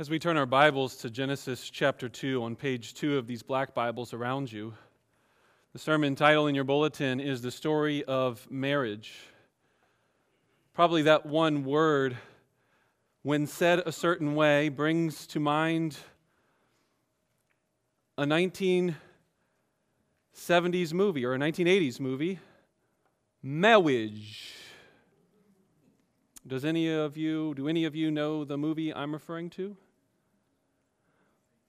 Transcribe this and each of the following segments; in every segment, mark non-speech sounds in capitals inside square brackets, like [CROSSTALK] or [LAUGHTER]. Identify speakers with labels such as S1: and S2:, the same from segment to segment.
S1: As we turn our Bibles to Genesis chapter 2 on page 2 of these black Bibles around you, the sermon title in your bulletin is The Story of Marriage. Probably that one word, when said a certain way, brings to mind a 1970s movie or a 1980s movie, Marriage. Does any of you, do any of you know the movie I'm referring to?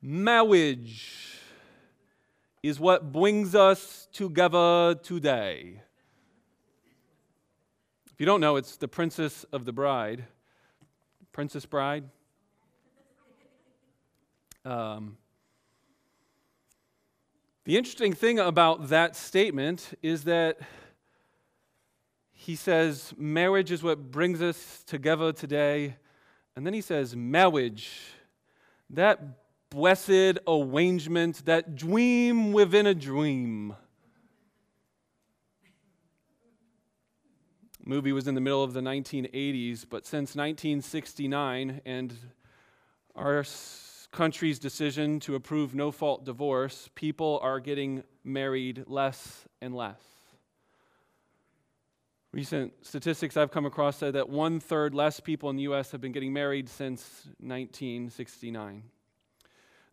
S1: Marriage is what brings us together today. If you don't know, it's the Princess of the Bride, Princess Bride. Um, the interesting thing about that statement is that he says, marriage is what brings us together today. And then he says, marriage, that blessed arrangement, that dream within a dream. The movie was in the middle of the 1980s, but since 1969 and our country's decision to approve no fault divorce, people are getting married less and less. Recent statistics I've come across said that one third less people in the U.S. have been getting married since 1969.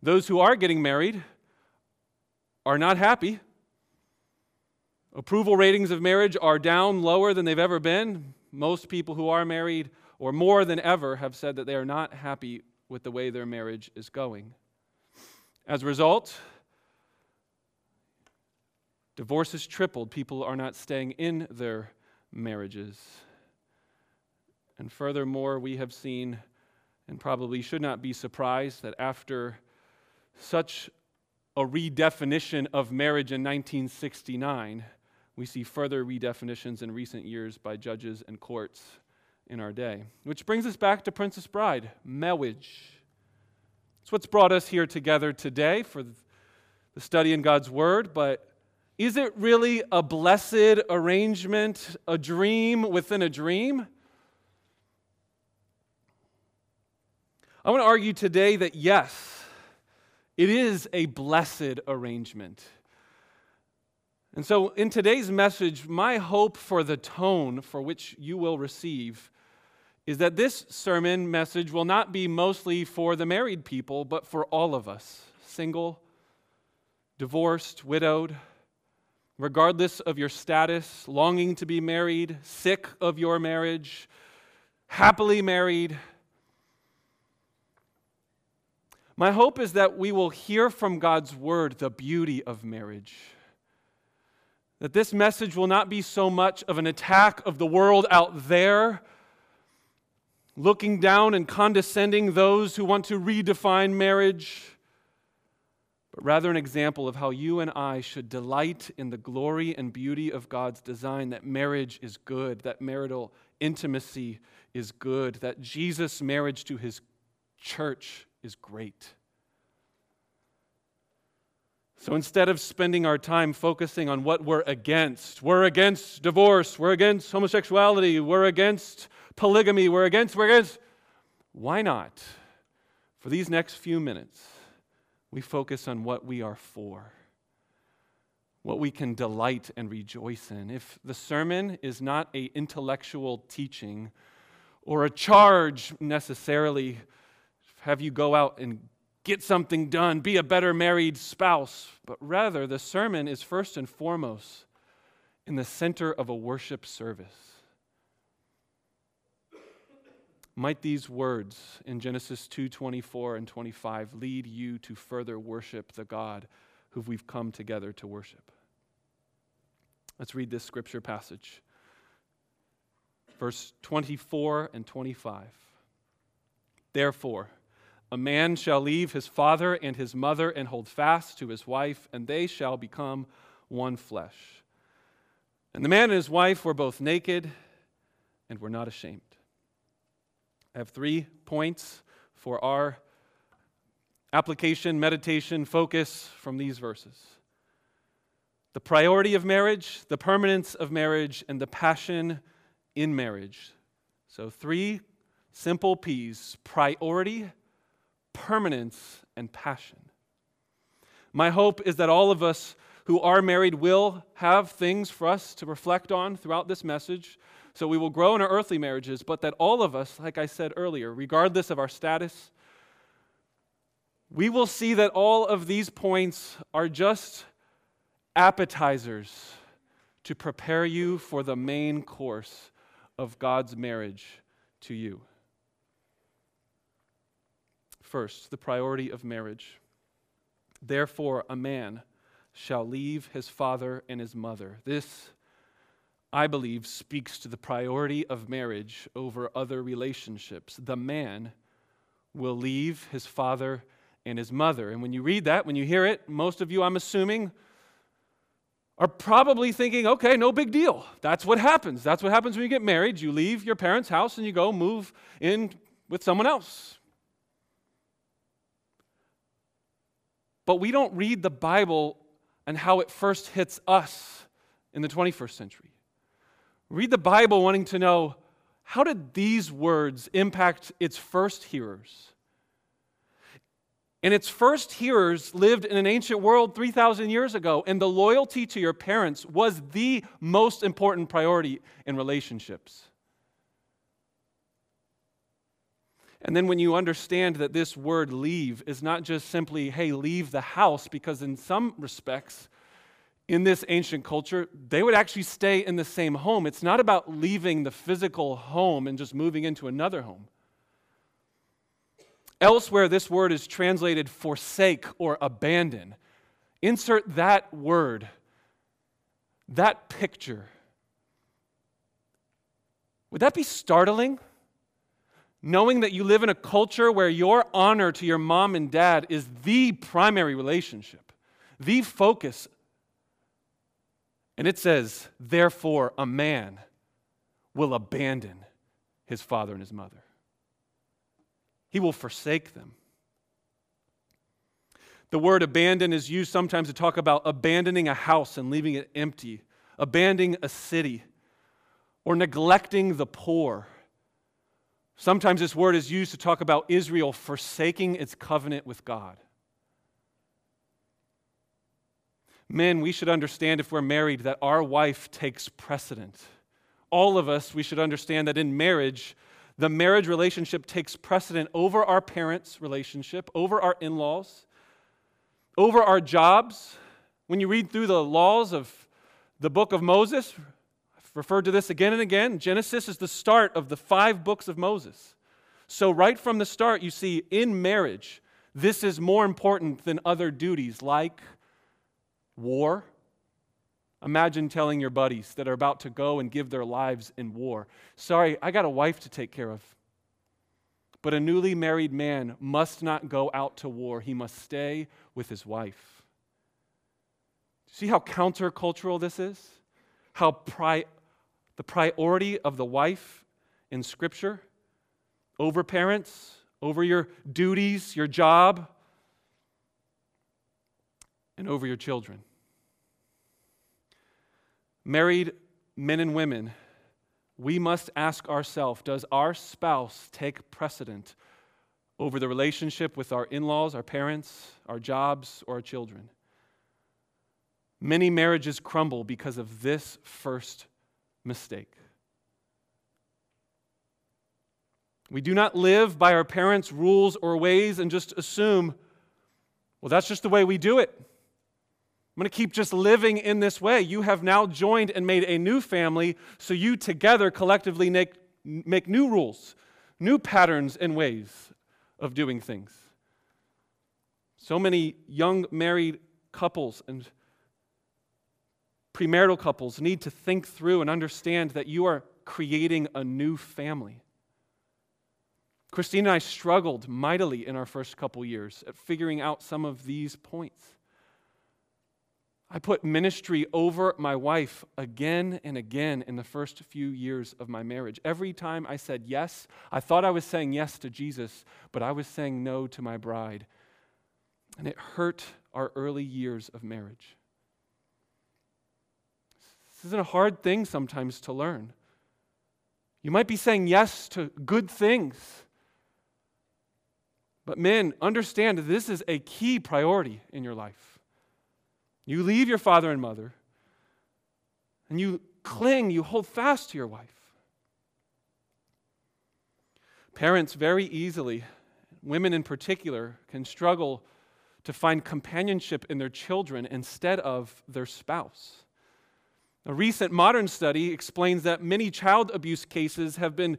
S1: Those who are getting married are not happy. Approval ratings of marriage are down lower than they've ever been. Most people who are married, or more than ever, have said that they are not happy with the way their marriage is going. As a result, divorce tripled. People are not staying in their marriages. And furthermore, we have seen, and probably should not be surprised, that after such a redefinition of marriage in 1969, we see further redefinitions in recent years by judges and courts in our day. Which brings us back to Princess Bride, marriage. It's what's brought us here together today for the study in God's Word, but is it really a blessed arrangement, a dream within a dream? I want to argue today that yes, it is a blessed arrangement. And so, in today's message, my hope for the tone for which you will receive is that this sermon message will not be mostly for the married people, but for all of us single, divorced, widowed regardless of your status, longing to be married, sick of your marriage, happily married. My hope is that we will hear from God's word the beauty of marriage. That this message will not be so much of an attack of the world out there, looking down and condescending those who want to redefine marriage but rather an example of how you and I should delight in the glory and beauty of God's design that marriage is good, that marital intimacy is good, that Jesus' marriage to his church is great. So instead of spending our time focusing on what we're against, we're against divorce, we're against homosexuality, we're against polygamy, we're against, we're against, why not, for these next few minutes, we focus on what we are for, what we can delight and rejoice in. If the sermon is not a intellectual teaching or a charge necessarily, have you go out and get something done, be a better married spouse, but rather the sermon is first and foremost in the center of a worship service. Might these words in Genesis 2:24 and 25 lead you to further worship the God who we've come together to worship. Let's read this scripture passage. Verse 24 and 25. Therefore, a man shall leave his father and his mother and hold fast to his wife, and they shall become one flesh. And the man and his wife were both naked and were not ashamed. I have three points for our application, meditation, focus from these verses the priority of marriage, the permanence of marriage, and the passion in marriage. So, three simple P's priority, permanence and passion. My hope is that all of us who are married will have things for us to reflect on throughout this message. So we will grow in our earthly marriages, but that all of us, like I said earlier, regardless of our status, we will see that all of these points are just appetizers to prepare you for the main course of God's marriage to you. First, the priority of marriage. Therefore, a man shall leave his father and his mother. This, I believe, speaks to the priority of marriage over other relationships. The man will leave his father and his mother. And when you read that, when you hear it, most of you, I'm assuming, are probably thinking, okay, no big deal. That's what happens. That's what happens when you get married. You leave your parents' house and you go move in with someone else. But we don't read the Bible and how it first hits us in the 21st century. Read the Bible wanting to know how did these words impact its first hearers? And its first hearers lived in an ancient world 3,000 years ago, and the loyalty to your parents was the most important priority in relationships. And then when you understand that this word leave is not just simply, hey, leave the house, because in some respects, in this ancient culture, they would actually stay in the same home. It's not about leaving the physical home and just moving into another home. Elsewhere, this word is translated forsake or abandon. Insert that word, that picture. Would that be startling? Knowing that you live in a culture where your honor to your mom and dad is the primary relationship, the focus. And it says, therefore, a man will abandon his father and his mother, he will forsake them. The word abandon is used sometimes to talk about abandoning a house and leaving it empty, abandoning a city, or neglecting the poor Sometimes this word is used to talk about Israel forsaking its covenant with God. Men, we should understand if we're married that our wife takes precedent. All of us, we should understand that in marriage, the marriage relationship takes precedent over our parents' relationship, over our in laws, over our jobs. When you read through the laws of the book of Moses, referred to this again and again. Genesis is the start of the five books of Moses. So, right from the start, you see in marriage, this is more important than other duties like war. Imagine telling your buddies that are about to go and give their lives in war, Sorry, I got a wife to take care of. But a newly married man must not go out to war, he must stay with his wife. See how countercultural this is? How pri- the priority of the wife in Scripture over parents, over your duties, your job, and over your children. Married men and women, we must ask ourselves Does our spouse take precedent over the relationship with our in laws, our parents, our jobs, or our children? Many marriages crumble because of this first mistake. We do not live by our parents' rules or ways and just assume, well, that's just the way we do it. I'm going to keep just living in this way. You have now joined and made a new family, so you together collectively make, make new rules, new patterns and ways of doing things. So many young married couples and premarital couples need to think through and understand that you are creating a new family. Christine and I struggled mightily in our first couple years at figuring out some of these points. I put ministry over my wife again and again in the first few years of my marriage. Every time I said yes, I thought I was saying yes to Jesus, but I was saying no to my bride. And it hurt our early years of marriage. This isn't a hard thing sometimes to learn. You might be saying yes to good things, But men, understand this is a key priority in your life. You leave your father and mother, and you cling, you hold fast to your wife. Parents very easily, women in particular, can struggle to find companionship in their children instead of their spouse. A recent modern study explains that many child abuse cases have been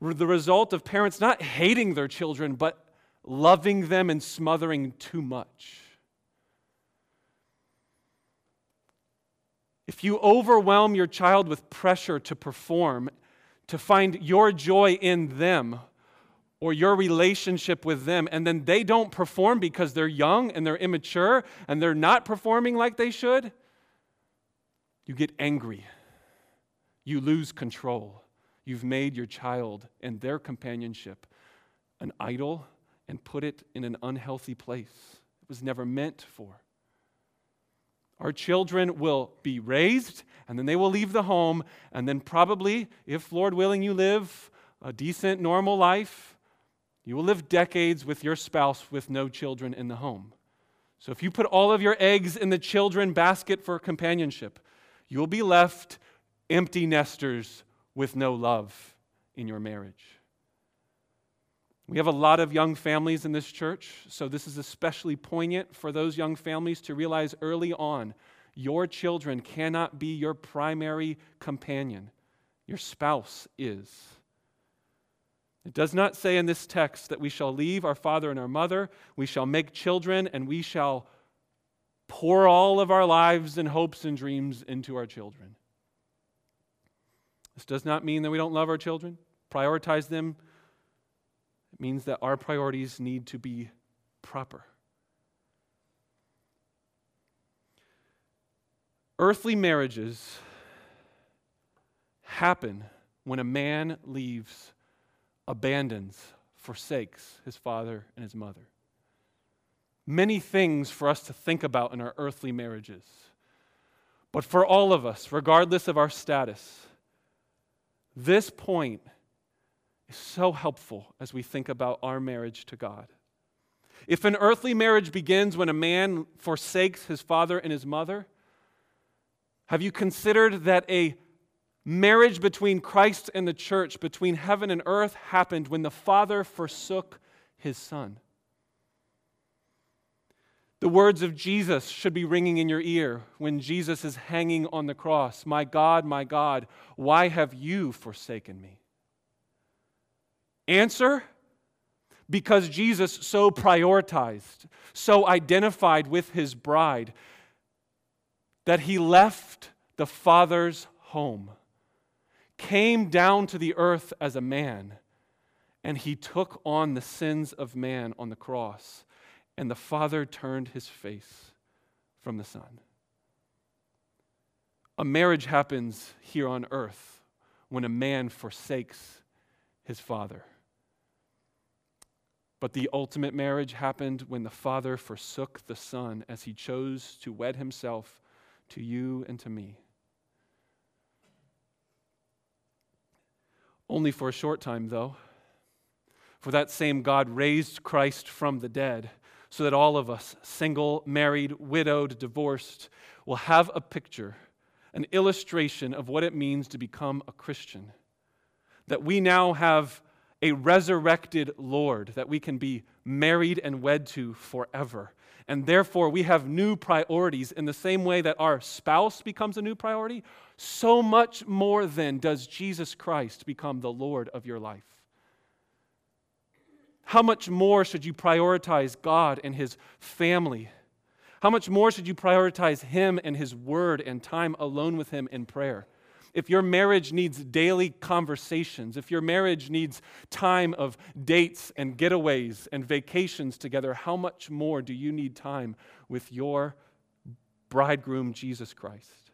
S1: the result of parents not hating their children, but loving them and smothering too much. If you overwhelm your child with pressure to perform, to find your joy in them or your relationship with them, and then they don't perform because they're young and they're immature and they're not performing like they should, you get angry. You lose control. You've made your child and their companionship an idol and put it in an unhealthy place it was never meant for. Our children will be raised and then they will leave the home, and then probably, if Lord willing, you live a decent, normal life, you will live decades with your spouse with no children in the home. So if you put all of your eggs in the children basket for companionship, you'll be left empty nesters with no love in your marriage. We have a lot of young families in this church, so this is especially poignant for those young families to realize early on your children cannot be your primary companion, your spouse is. It does not say in this text that we shall leave our father and our mother, we shall make children, and we shall pour all of our lives and hopes and dreams into our children. This does not mean that we don't love our children, prioritize them it means that our priorities need to be proper. Earthly marriages happen when a man leaves, abandons, forsakes his father and his mother. Many things for us to think about in our earthly marriages. But for all of us, regardless of our status, this point is so helpful as we think about our marriage to God. If an earthly marriage begins when a man forsakes his father and his mother, have you considered that a marriage between Christ and the church, between heaven and earth, happened when the Father forsook his Son? The words of Jesus should be ringing in your ear when Jesus is hanging on the cross My God, my God, why have you forsaken me? Answer because Jesus so prioritized, so identified with his bride, that he left the Father's home, came down to the earth as a man, and he took on the sins of man on the cross, and the Father turned his face from the Son. A marriage happens here on earth when a man forsakes his father. But the ultimate marriage happened when the Father forsook the Son as he chose to wed himself to you and to me. Only for a short time, though. For that same God raised Christ from the dead so that all of us, single, married, widowed, divorced, will have a picture, an illustration of what it means to become a Christian. That we now have a resurrected Lord that we can be married and wed to forever. And therefore, we have new priorities in the same way that our spouse becomes a new priority. So much more then does Jesus Christ become the Lord of your life. How much more should you prioritize God and His family? How much more should you prioritize Him and His Word and time alone with Him in prayer? if your marriage needs daily conversations, if your marriage needs time of dates and getaways and vacations together, how much more do you need time with your bridegroom, Jesus Christ?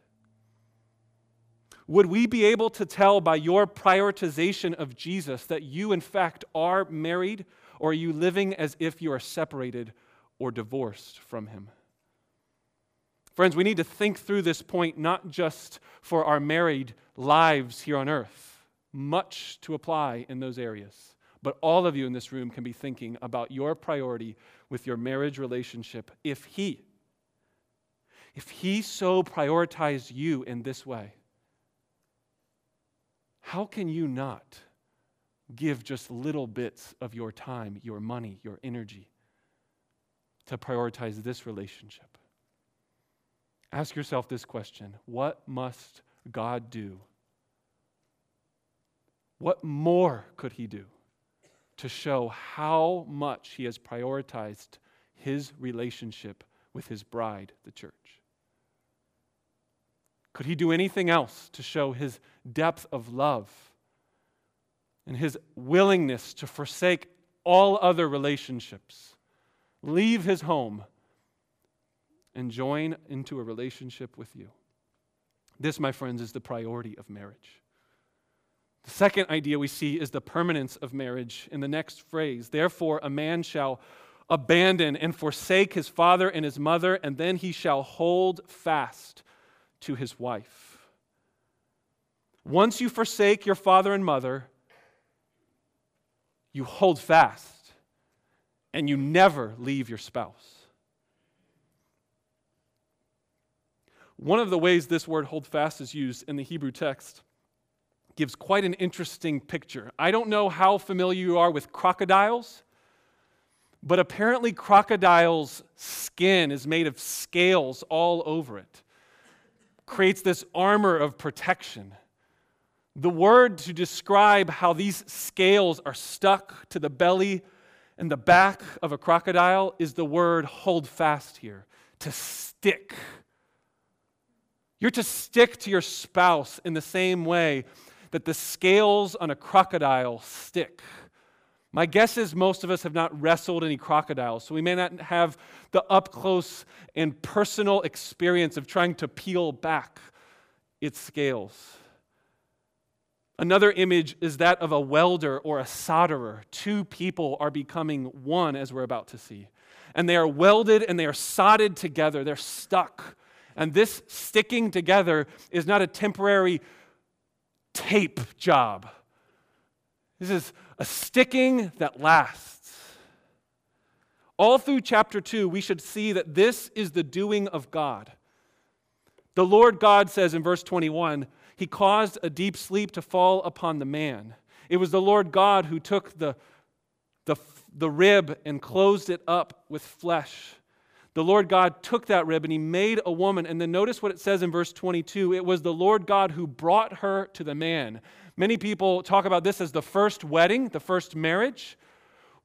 S1: Would we be able to tell by your prioritization of Jesus that you, in fact, are married, or are you living as if you are separated or divorced from Him? Friends, we need to think through this point not just for our married lives here on earth, much to apply in those areas, But all of you in this room can be thinking about your priority with your marriage relationship if He, if He so prioritized you in this way, how can you not give just little bits of your time, your money, your energy to prioritize this relationship? Ask yourself this question What must God do? What more could He do to show how much He has prioritized His relationship with His bride, the church? Could He do anything else to show His depth of love and His willingness to forsake all other relationships, leave His home, and join into a relationship with you? This, my friends, is the priority of marriage. The second idea we see is the permanence of marriage in the next phrase. Therefore, a man shall abandon and forsake his father and his mother, and then he shall hold fast to his wife. Once you forsake your father and mother, you hold fast and you never leave your spouse. One of the ways this word hold fast is used in the Hebrew text gives quite an interesting picture. I don't know how familiar you are with crocodiles, but apparently, crocodile's skin is made of scales all over it, creates this armor of protection. The word to describe how these scales are stuck to the belly and the back of a crocodile is the word hold fast here, to stick. You're to stick to your spouse in the same way that the scales on a crocodile stick. My guess is most of us have not wrestled any crocodiles, so we may not have the up close and personal experience of trying to peel back its scales. Another image is that of a welder or a solderer. Two people are becoming one, as we're about to see. And they are welded and they are sodded together. They're stuck. And this sticking together is not a temporary tape job. This is a sticking that lasts. All through chapter 2, we should see that this is the doing of God. The Lord God says in verse 21 He caused a deep sleep to fall upon the man. It was the Lord God who took the, the, the rib and closed it up with flesh the Lord God took that rib and he made a woman. And then notice what it says in verse 22 it was the Lord God who brought her to the man. Many people talk about this as the first wedding, the first marriage.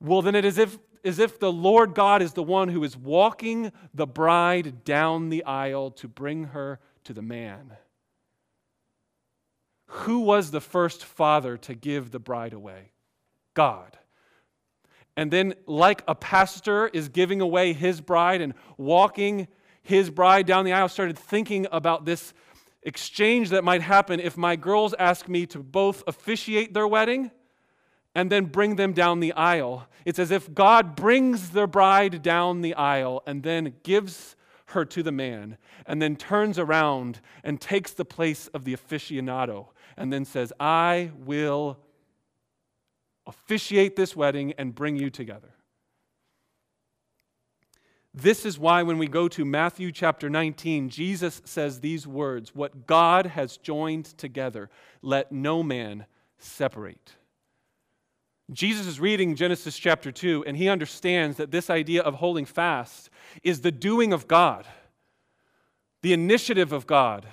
S1: Well, then it is if, as if the Lord God is the one who is walking the bride down the aisle to bring her to the man. Who was the first father to give the bride away? God. And then, like a pastor is giving away his bride and walking his bride down the aisle, started thinking about this exchange that might happen if my girls ask me to both officiate their wedding and then bring them down the aisle. It's as if God brings the bride down the aisle and then gives her to the man and then turns around and takes the place of the aficionado and then says, I will officiate this wedding and bring you together. This is why, when we go to Matthew chapter 19, Jesus says these words What God has joined together, let no man separate. Jesus is reading Genesis chapter 2, and he understands that this idea of holding fast is the doing of God, the initiative of God.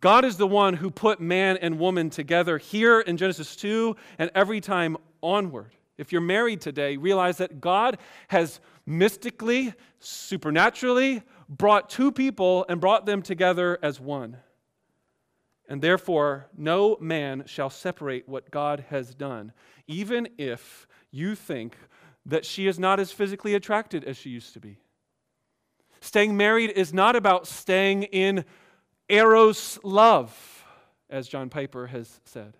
S1: God is the one who put man and woman together here in Genesis 2 and every time onward. If you're married today, realize that God has mystically, supernaturally brought two people and brought them together as one. And therefore, no man shall separate what God has done, even if you think that she is not as physically attracted as she used to be. Staying married is not about staying in eros love, as John Piper has said.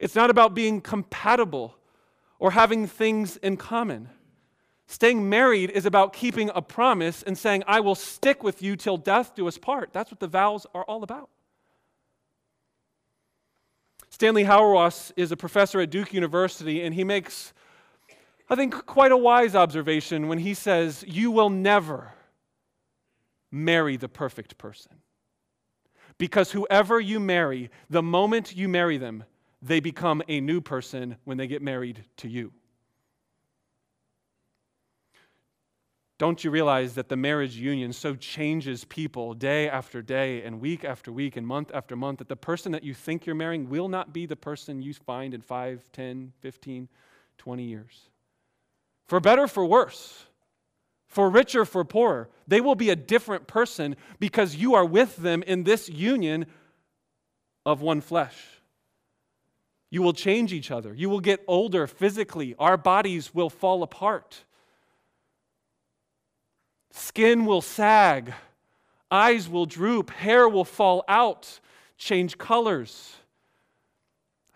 S1: It's not about being compatible or having things in common. Staying married is about keeping a promise and saying, I will stick with you till death do us part. That's what the vows are all about. Stanley Hauerwas is a professor at Duke University, and he makes, I think, quite a wise observation when he says, You will never marry the perfect person. Because whoever you marry, the moment you marry them, they become a new person when they get married to you. Don't you realize that the marriage union so changes people day after day and week after week and month after month that the person that you think you're marrying will not be the person you find in 5, 10, 15, 20 years? For better, for worse, for richer, for poorer, they will be a different person because you are with them in this union of one flesh. You will change each other. You will get older physically. Our bodies will fall apart. Skin will sag, eyes will droop, hair will fall out, change colors.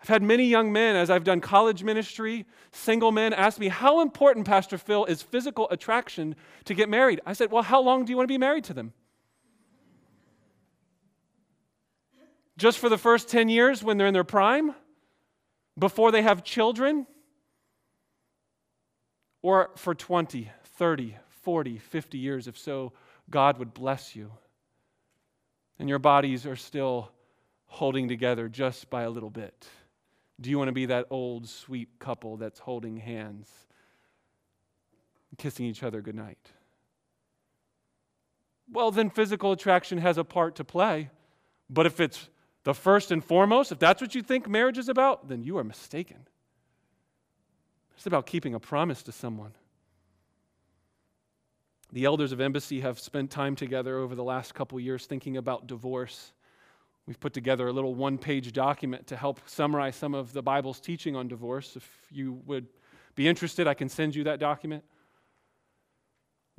S1: I've had many young men, as I've done college ministry, single men, ask me, How important, Pastor Phil, is physical attraction to get married? I said, Well, how long do you want to be married to them? Just for the first 10 years when they're in their prime? Before they have children? Or for 20, 30, 40, 50 years. If so, God would bless you. And your bodies are still holding together just by a little bit. Do you want to be that old, sweet couple that's holding hands, kissing each other goodnight? Well, then physical attraction has a part to play. But if it's the first and foremost, if that's what you think marriage is about, then you are mistaken. It's about keeping a promise to someone. The elders of Embassy have spent time together over the last couple years thinking about divorce. We've put together a little one page document to help summarize some of the Bible's teaching on divorce. If you would be interested, I can send you that document.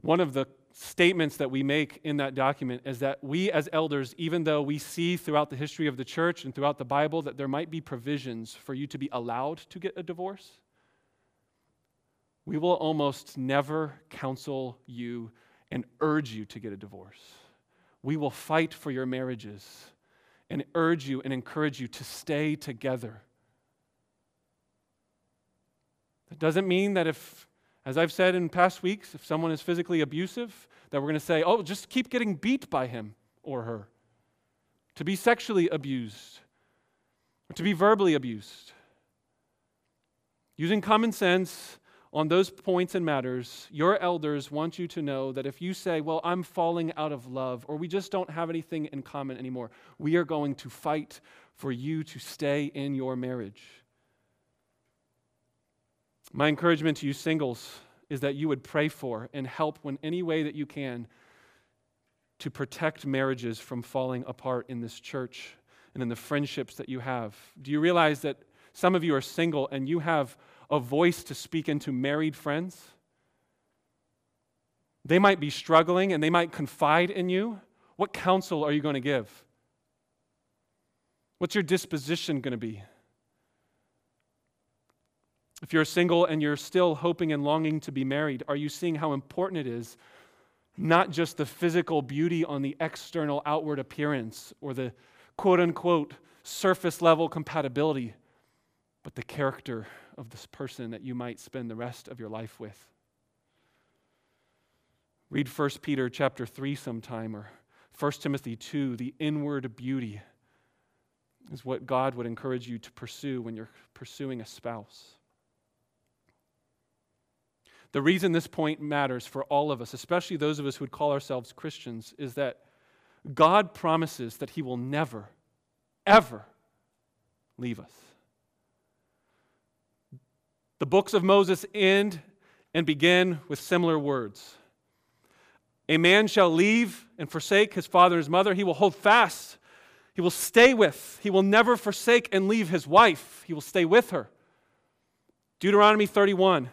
S1: One of the statements that we make in that document is that we, as elders, even though we see throughout the history of the church and throughout the Bible that there might be provisions for you to be allowed to get a divorce, we will almost never counsel you and urge you to get a divorce. We will fight for your marriages and urge you and encourage you to stay together. That doesn't mean that if, as I've said in past weeks, if someone is physically abusive, that we're going to say, oh, just keep getting beat by him or her. To be sexually abused, or to be verbally abused. Using common sense on those points and matters, your elders want you to know that if you say, Well, I'm falling out of love, or we just don't have anything in common anymore, we are going to fight for you to stay in your marriage. My encouragement to you, singles, is that you would pray for and help in any way that you can to protect marriages from falling apart in this church and in the friendships that you have. Do you realize that some of you are single and you have a voice to speak into married friends. They might be struggling and they might confide in you. What counsel are you going to give? What's your disposition going to be? If you're single and you're still hoping and longing to be married, are you seeing how important it is not just the physical beauty on the external outward appearance or the quote unquote surface level compatibility, but the character of this person that you might spend the rest of your life with. Read 1 Peter chapter 3 sometime or 1 Timothy 2, the inward beauty is what God would encourage you to pursue when you're pursuing a spouse. The reason this point matters for all of us, especially those of us who would call ourselves Christians, is that God promises that He will never, ever leave us. The books of Moses end and begin with similar words. A man shall leave and forsake his father and his mother. He will hold fast. He will stay with. He will never forsake and leave his wife. He will stay with her. Deuteronomy 31.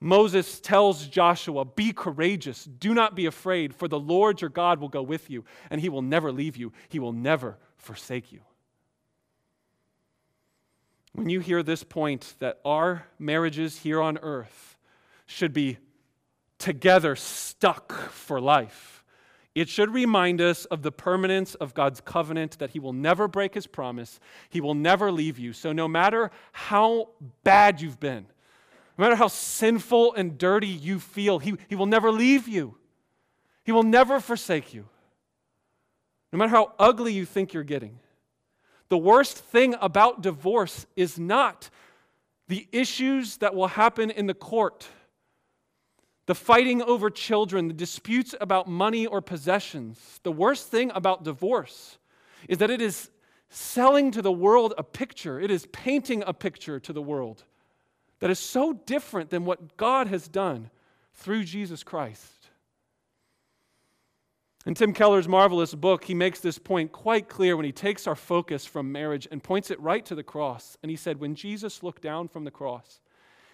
S1: Moses tells Joshua, Be courageous. Do not be afraid, for the Lord your God will go with you, and he will never leave you. He will never forsake you. When you hear this point that our marriages here on earth should be together, stuck for life, It should remind us of the permanence of God's covenant that He will never break His promise, He will never leave you. So, no matter how bad you've been, no matter how sinful and dirty you feel, He, he will never leave you, He will never forsake you. No matter how ugly you think you're getting. The worst thing about divorce is not the issues that will happen in the court the fighting over children, the disputes about money or possessions. The worst thing about divorce is that it is selling to the world a picture, it is painting a picture to the world that is so different than what God has done through Jesus Christ. In Tim Keller's marvelous book, he makes this point quite clear when he takes our focus from marriage and points it right to the cross. And he said, When Jesus looked down from the cross,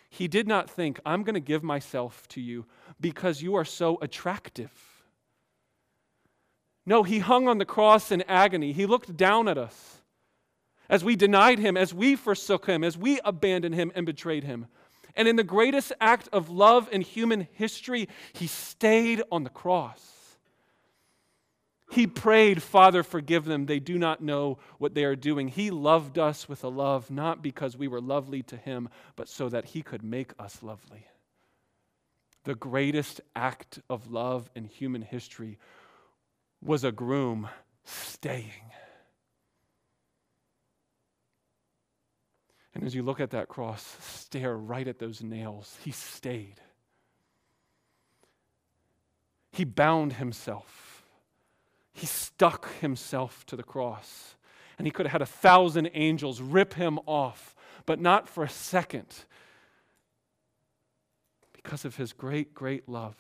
S1: he did not think, I'm going to give myself to you because you are so attractive. No, he hung on the cross in agony. He looked down at us as we denied him, as we forsook him, as we abandoned him and betrayed him. And in the greatest act of love in human history, he stayed on the cross. He prayed, Father, forgive them. They do not know what they are doing. He loved us with a love not because we were lovely to Him, but so that He could make us lovely. The greatest act of love in human history was a groom staying. And as you look at that cross, stare right at those nails. He stayed. He bound himself he stuck himself to the cross. And he could have had a thousand angels rip him off, but not for a second because of his great, great love.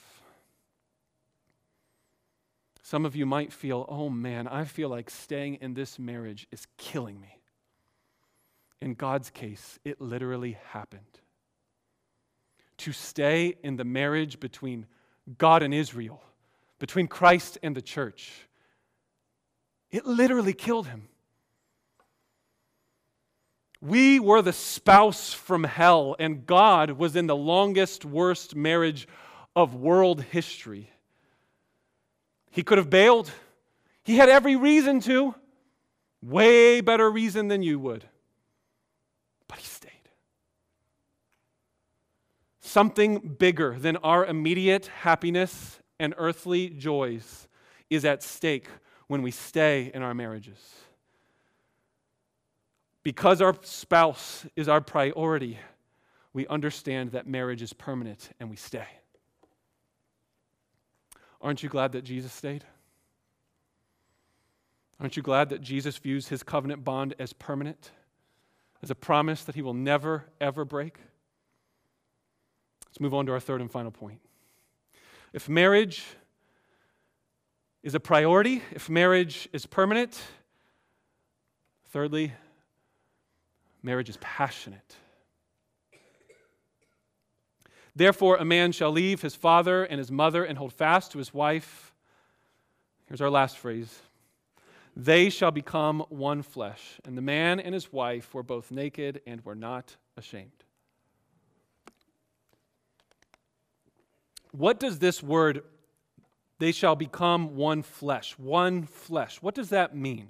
S1: Some of you might feel, oh man, I feel like staying in this marriage is killing me. In God's case, it literally happened. To stay in the marriage between God and Israel, between Christ and the church, it literally killed him. We were the spouse from hell, and God was in the longest, worst marriage of world history. He could have bailed. He had every reason to, way better reason than you would. But he stayed. Something bigger than our immediate happiness and earthly joys is at stake when we stay in our marriages. Because our spouse is our priority, we understand that marriage is permanent and we stay. Aren't you glad that Jesus stayed? Aren't you glad that Jesus views his covenant bond as permanent, as a promise that he will never, ever break? Let's move on to our third and final point. If marriage is a priority, if marriage is permanent. Thirdly, marriage is passionate. Therefore, a man shall leave his father and his mother and hold fast to his wife. Here's our last phrase they shall become one flesh. And the man and his wife were both naked and were not ashamed. What does this word they shall become one flesh. One flesh. What does that mean?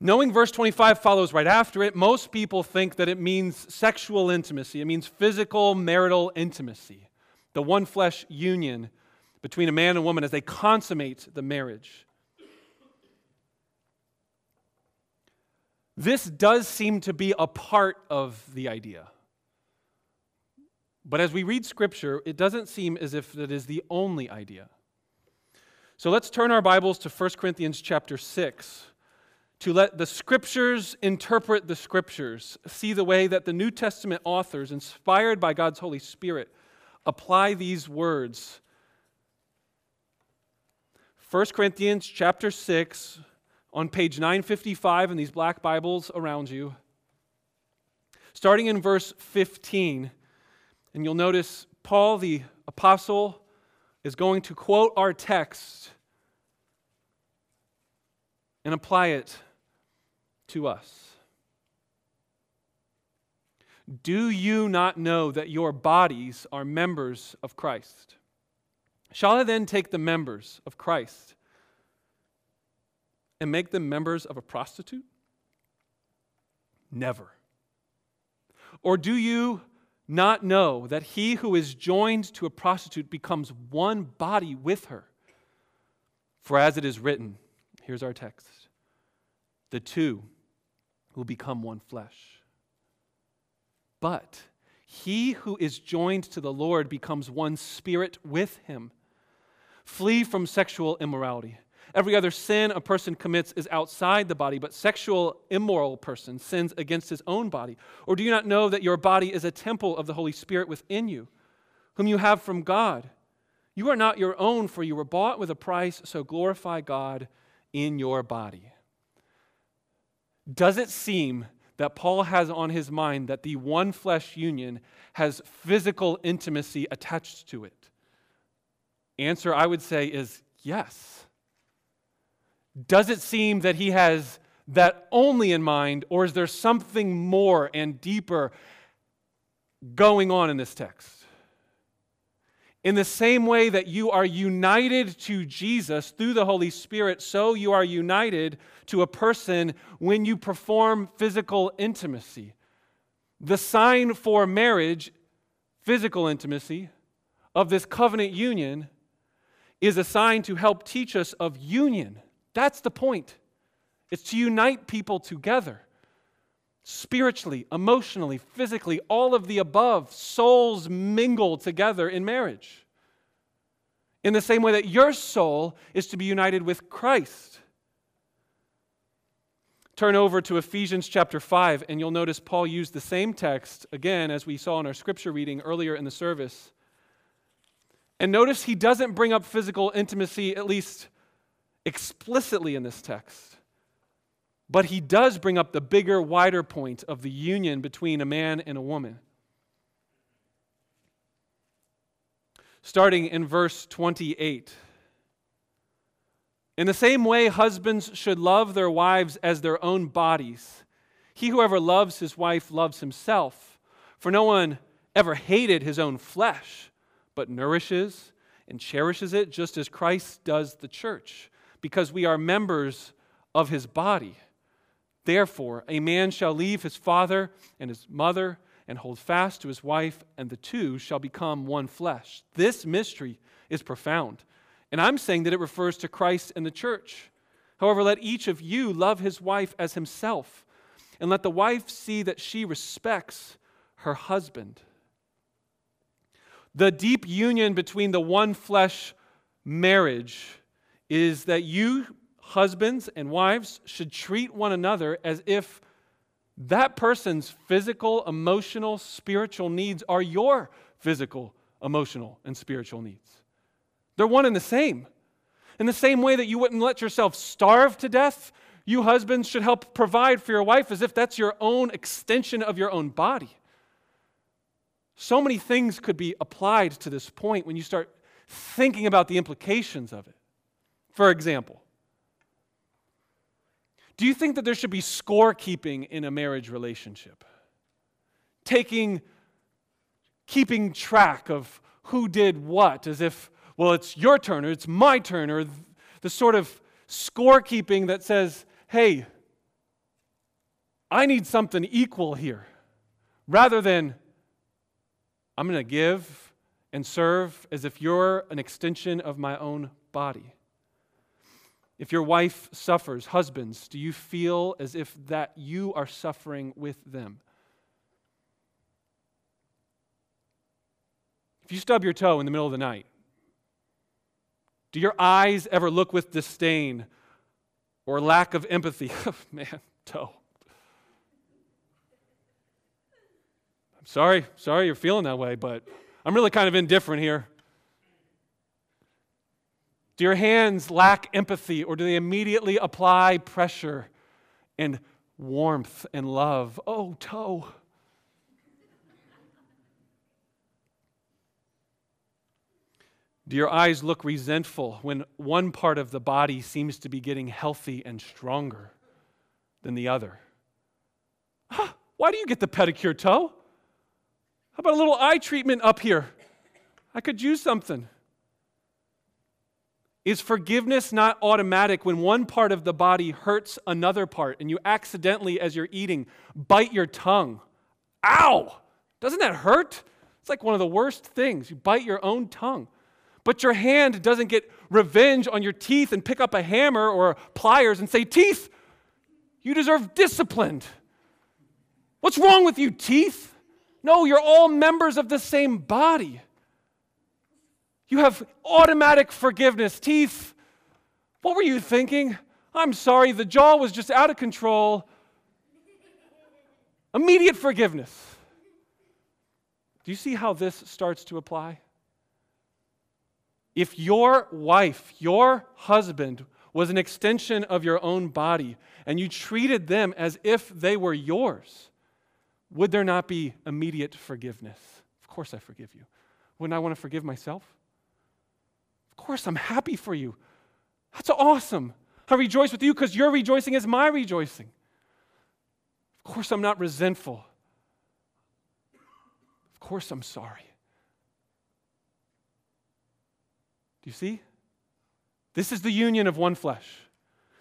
S1: Knowing verse 25 follows right after it, most people think that it means sexual intimacy. It means physical marital intimacy, the one flesh union between a man and woman as they consummate the marriage. This does seem to be a part of the idea. But as we read Scripture, it doesn't seem as if that is the only idea. So let's turn our Bibles to 1 Corinthians chapter 6 to let the Scriptures interpret the Scriptures, see the way that the New Testament authors, inspired by God's Holy Spirit, apply these words. 1 Corinthians chapter 6 on page 955 in these black Bibles around you. Starting in verse 15, and you'll notice Paul, the apostle, is going to quote our text and apply it to us. Do you not know that your bodies are members of Christ? Shall I then take the members of Christ and make them members of a prostitute? Never. Or do you not know that he who is joined to a prostitute becomes one body with her? For as it is written, here's our text the two will become one flesh. But he who is joined to the Lord becomes one spirit with him. Flee from sexual immorality. Every other sin a person commits is outside the body, but sexual immoral person sins against his own body. Or do you not know that your body is a temple of the Holy Spirit within you, whom you have from God? You are not your own, for you were bought with a price, so glorify God in your body. Does it seem that Paul has on his mind that the one flesh union has physical intimacy attached to it? Answer I would say is yes. Does it seem that he has that only in mind, or is there something more and deeper going on in this text? In the same way that you are united to Jesus through the Holy Spirit, so you are united to a person when you perform physical intimacy. The sign for marriage, physical intimacy, of this covenant union is a sign to help teach us of union. That's the point. It's to unite people together spiritually, emotionally, physically, all of the above. Souls mingle together in marriage. In the same way that your soul is to be united with Christ. Turn over to Ephesians chapter 5, and you'll notice Paul used the same text again as we saw in our scripture reading earlier in the service. And notice he doesn't bring up physical intimacy, at least explicitly in this text. But he does bring up the bigger, wider point of the union between a man and a woman. Starting in verse 28. In the same way, husbands should love their wives as their own bodies. He who ever loves his wife loves himself, for no one ever hated his own flesh, but nourishes and cherishes it, just as Christ does the church because we are members of his body. Therefore, a man shall leave his father and his mother and hold fast to his wife, and the two shall become one flesh. This mystery is profound. And I'm saying that it refers to Christ and the church. However, let each of you love his wife as himself, and let the wife see that she respects her husband. The deep union between the one flesh marriage is that you, husbands and wives, should treat one another as if that person's physical, emotional, spiritual needs are your physical, emotional, and spiritual needs. They're one and the same. In the same way that you wouldn't let yourself starve to death, you husbands should help provide for your wife as if that's your own extension of your own body. So many things could be applied to this point when you start thinking about the implications of it. For example, do you think that there should be scorekeeping in a marriage relationship? Taking, keeping track of who did what, as if, well, it's your turn or it's my turn, or the sort of scorekeeping that says, hey, I need something equal here, rather than I'm going to give and serve as if you're an extension of my own body. If your wife suffers, husbands, do you feel as if that you are suffering with them? If you stub your toe in the middle of the night, do your eyes ever look with disdain or lack of empathy? [LAUGHS] Oh, man, toe. I'm sorry, sorry you're feeling that way, but I'm really kind of indifferent here. Do your hands lack empathy or do they immediately apply pressure and warmth and love? Oh, toe. Do your eyes look resentful when one part of the body seems to be getting healthy and stronger than the other? Huh, why do you get the pedicure toe? How about a little eye treatment up here? I could use something. Is forgiveness not automatic when one part of the body hurts another part and you accidentally, as you're eating, bite your tongue? Ow! Doesn't that hurt? It's like one of the worst things. You bite your own tongue. But your hand doesn't get revenge on your teeth and pick up a hammer or pliers and say, Teeth, you deserve discipline. What's wrong with you, teeth? No, you're all members of the same body. You have automatic forgiveness. Teeth, what were you thinking? I'm sorry, the jaw was just out of control. Immediate forgiveness. Do you see how this starts to apply? If your wife, your husband, was an extension of your own body and you treated them as if they were yours, would there not be immediate forgiveness? Of course, I forgive you. Wouldn't I want to forgive myself? Of course, I'm happy for you. That's awesome. I rejoice with you because your rejoicing is my rejoicing. Of course, I'm not resentful. Of course, I'm sorry. Do you see? This is the union of one flesh.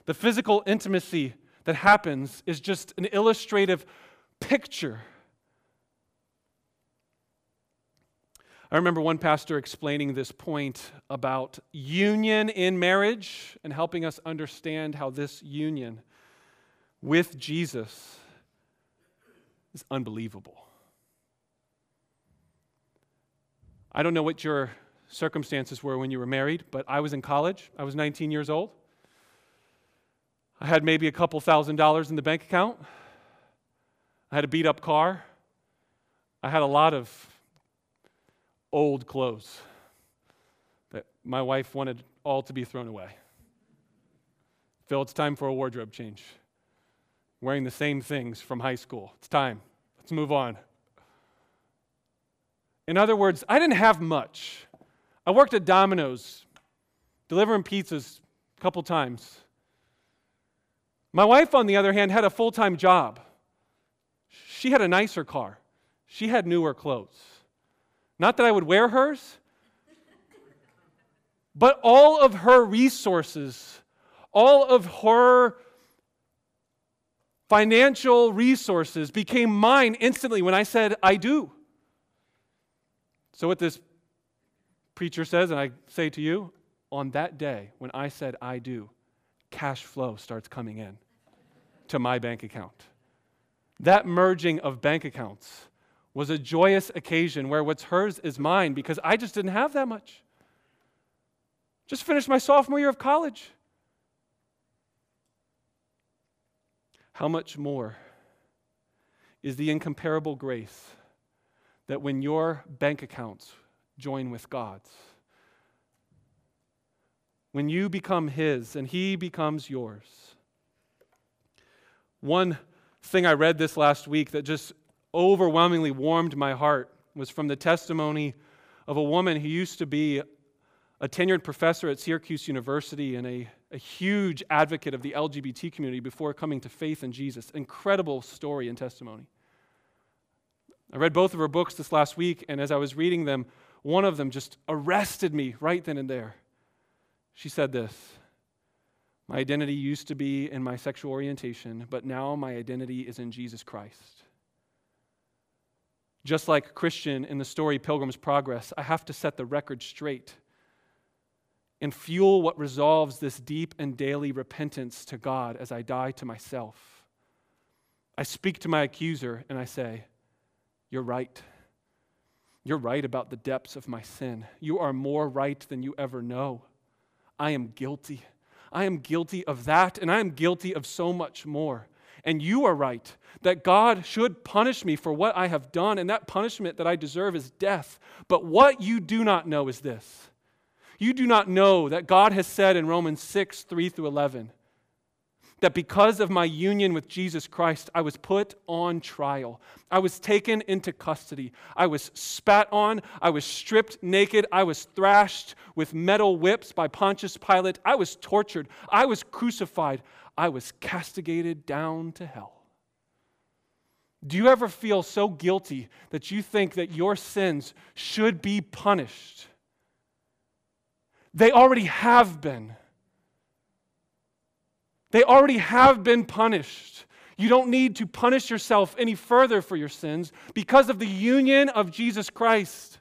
S1: The physical intimacy that happens is just an illustrative picture I remember one pastor explaining this point about union in marriage and helping us understand how this union with Jesus is unbelievable. I don't know what your circumstances were when you were married, but I was in college. I was 19 years old. I had maybe a couple thousand dollars in the bank account. I had a beat up car. I had a lot of old clothes that my wife wanted all to be thrown away. Phil, it's time for a wardrobe change. Wearing the same things from high school. It's time. Let's move on. In other words, I didn't have much. I worked at Domino's, delivering pizzas a couple times. My wife, on the other hand, had a full time job. She had a nicer car, she had newer clothes. Not that I would wear hers, but all of her resources, all of her financial resources became mine instantly when I said, I do. So, what this preacher says, and I say to you, on that day when I said, I do, cash flow starts coming in to my bank account. That merging of bank accounts was a joyous occasion where what's hers is mine because I just didn't have that much. Just finished my sophomore year of college. How much more is the incomparable grace that when your bank accounts join with God's, when you become His and He becomes yours? One thing I read this last week that just overwhelmingly warmed my heart was from the testimony of a woman who used to be a tenured professor at Syracuse University and a, a huge advocate of the LGBT community before coming to faith in Jesus. Incredible story and testimony. I read both of her books this last week, and as I was reading them, one of them just arrested me right then and there. She said this My identity used to be in my sexual orientation, but now my identity is in Jesus Christ. Just like Christian in the story Pilgrim's Progress, I have to set the record straight and fuel what resolves this deep and daily repentance to God as I die to myself. I speak to my accuser and I say, You're right. You're right about the depths of my sin. You are more right than you ever know. I am guilty. I am guilty of that, and I am guilty of so much more. And you are right that God should punish me for what I have done, and that punishment that I deserve is death. But what you do not know is this you do not know that God has said in Romans 6 3 through 11 that because of my union with Jesus Christ, I was put on trial. I was taken into custody. I was spat on. I was stripped naked. I was thrashed with metal whips by Pontius Pilate. I was tortured. I was crucified. I was castigated down to hell. Do you ever feel so guilty that you think that your sins should be punished? They already have been. They already have been punished. You don't need to punish yourself any further for your sins because of the union of Jesus Christ.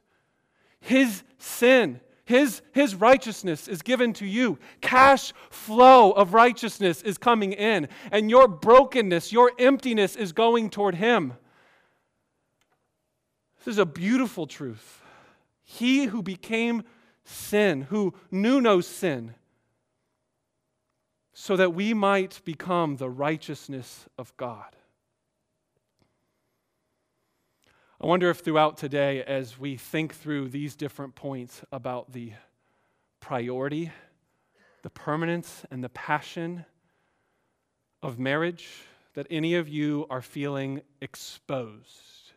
S1: His sin, his, his righteousness is given to you. Cash flow of righteousness is coming in, and your brokenness, your emptiness is going toward Him. This is a beautiful truth. He who became sin, who knew no sin, so that we might become the righteousness of God. I wonder if throughout today, as we think through these different points about the priority, the permanence, and the passion of marriage, that any of you are feeling exposed.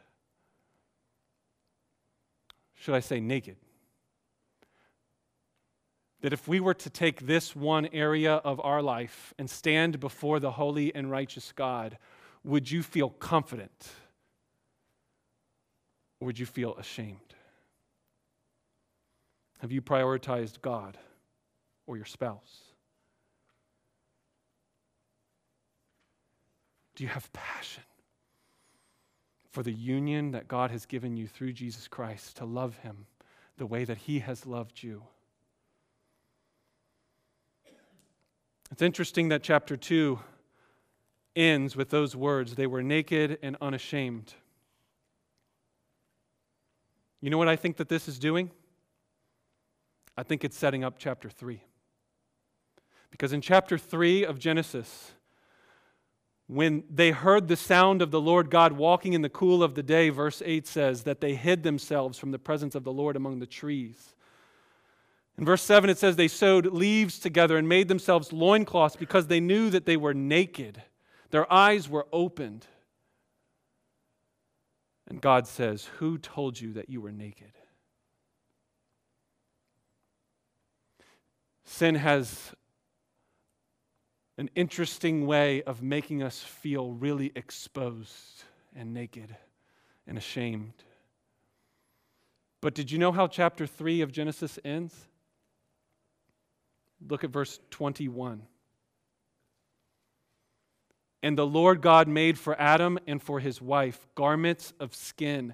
S1: Should I say naked? that if we were to take this one area of our life and stand before the holy and righteous God, would you feel confident? Or would you feel ashamed? Have you prioritized God or your spouse? Do you have passion for the union that God has given you through Jesus Christ to love Him the way that He has loved you? It's interesting that chapter 2 ends with those words they were naked and unashamed. You know what I think that this is doing? I think it's setting up chapter 3. Because in chapter 3 of Genesis, when they heard the sound of the Lord God walking in the cool of the day, verse 8 says that they hid themselves from the presence of the Lord among the trees. In verse 7, it says, They sewed leaves together and made themselves loincloths because they knew that they were naked. Their eyes were opened. And God says, Who told you that you were naked? Sin has an interesting way of making us feel really exposed and naked and ashamed. But did you know how chapter 3 of Genesis ends? Look at verse 21. And the Lord God made for Adam and for his wife garments of skin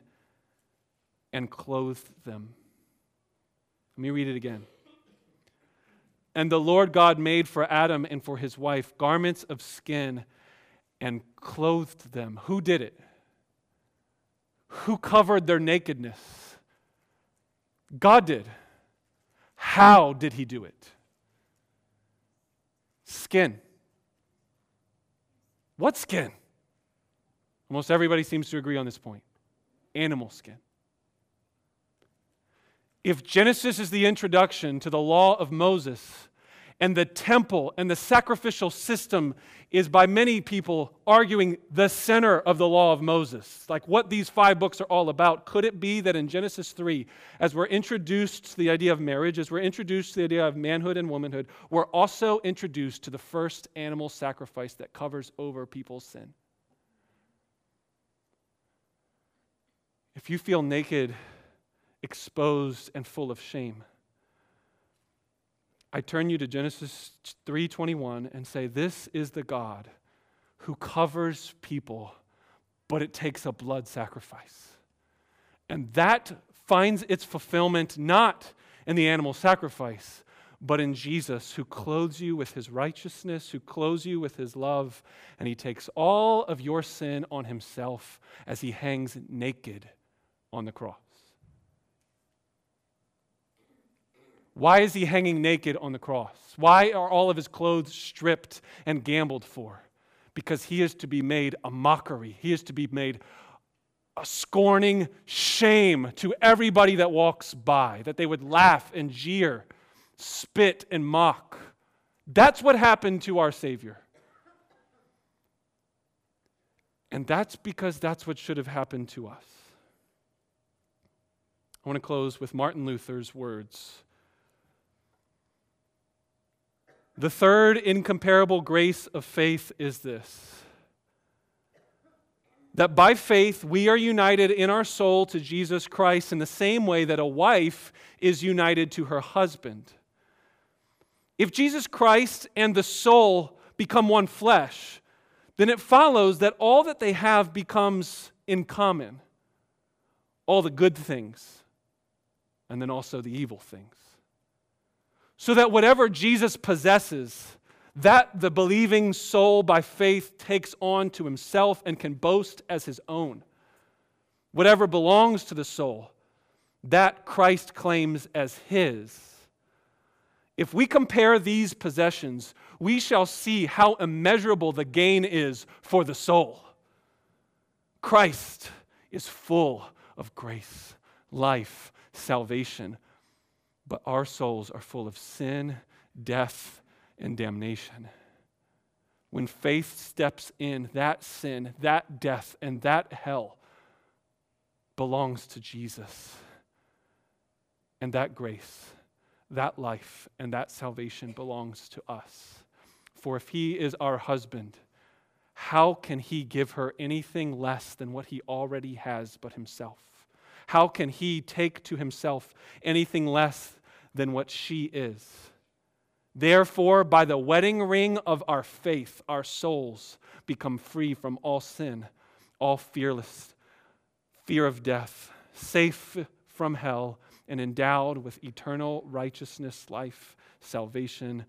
S1: and clothed them. Let me read it again. And the Lord God made for Adam and for his wife garments of skin and clothed them. Who did it? Who covered their nakedness? God did. How did he do it? Skin. What skin? Almost everybody seems to agree on this point animal skin. If Genesis is the introduction to the law of Moses, and the temple and the sacrificial system is by many people arguing the center of the law of Moses, like what these five books are all about. Could it be that in Genesis 3, as we're introduced to the idea of marriage, as we're introduced to the idea of manhood and womanhood, we're also introduced to the first animal sacrifice that covers over people's sin? If you feel naked, exposed, and full of shame, I turn you to Genesis 3:21 and say this is the God who covers people but it takes a blood sacrifice. And that finds its fulfillment not in the animal sacrifice but in Jesus who clothes you with his righteousness, who clothes you with his love, and he takes all of your sin on himself as he hangs naked on the cross. Why is he hanging naked on the cross? Why are all of his clothes stripped and gambled for? Because he is to be made a mockery. He is to be made a scorning shame to everybody that walks by, that they would laugh and jeer, spit and mock. That's what happened to our Savior. And that's because that's what should have happened to us. I want to close with Martin Luther's words the third incomparable grace of faith is this that by faith we are united in our soul to Jesus Christ in the same way that a wife is united to her husband. If Jesus Christ and the soul become one flesh, then it follows that all that they have becomes in common all the good things and then also the evil things. So that whatever Jesus possesses, that the believing soul by faith takes on to himself and can boast as his own. Whatever belongs to the soul, that Christ claims as his. If we compare these possessions, we shall see how immeasurable the gain is for the soul. Christ is full of grace, life, salvation, but our souls are full of sin, death, and damnation. When faith steps in, that sin, that death, and that hell belongs to Jesus. And that grace, that life, and that salvation belongs to us. For if He is our husband, how can He give her anything less than what He already has but Himself? How can He take to Himself anything less than what she is? Therefore, by the wedding ring of our faith, our souls become free from all sin, all fearless, fear of death, safe from hell, and endowed with eternal righteousness, life, salvation,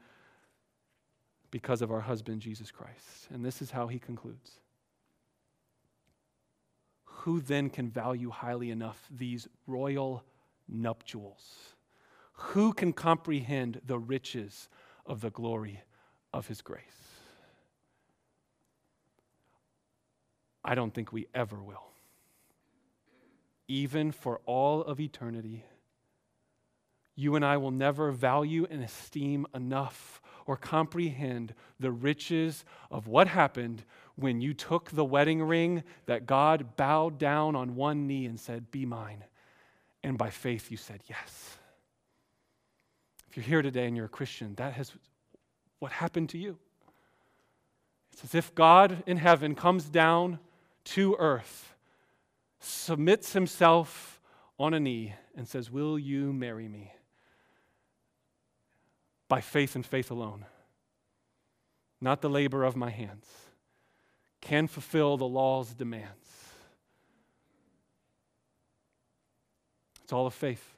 S1: because of our husband, Jesus Christ. And this is how he concludes. Who then can value highly enough these royal nuptials? Who can comprehend the riches of the glory of his grace? I don't think we ever will. Even for all of eternity, you and I will never value and esteem enough or comprehend the riches of what happened when you took the wedding ring that God bowed down on one knee and said, Be mine. And by faith you said, Yes. If you're here today and you're a Christian, that has what happened to you. It's as if God in heaven comes down to earth, submits himself on a knee, and says, Will you marry me? By faith and faith alone, not the labor of my hands, can fulfill the law's demands. It's all of faith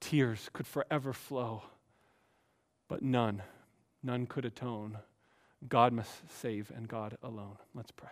S1: tears could forever flow, but none, none could atone. God must save, and God alone. Let's pray.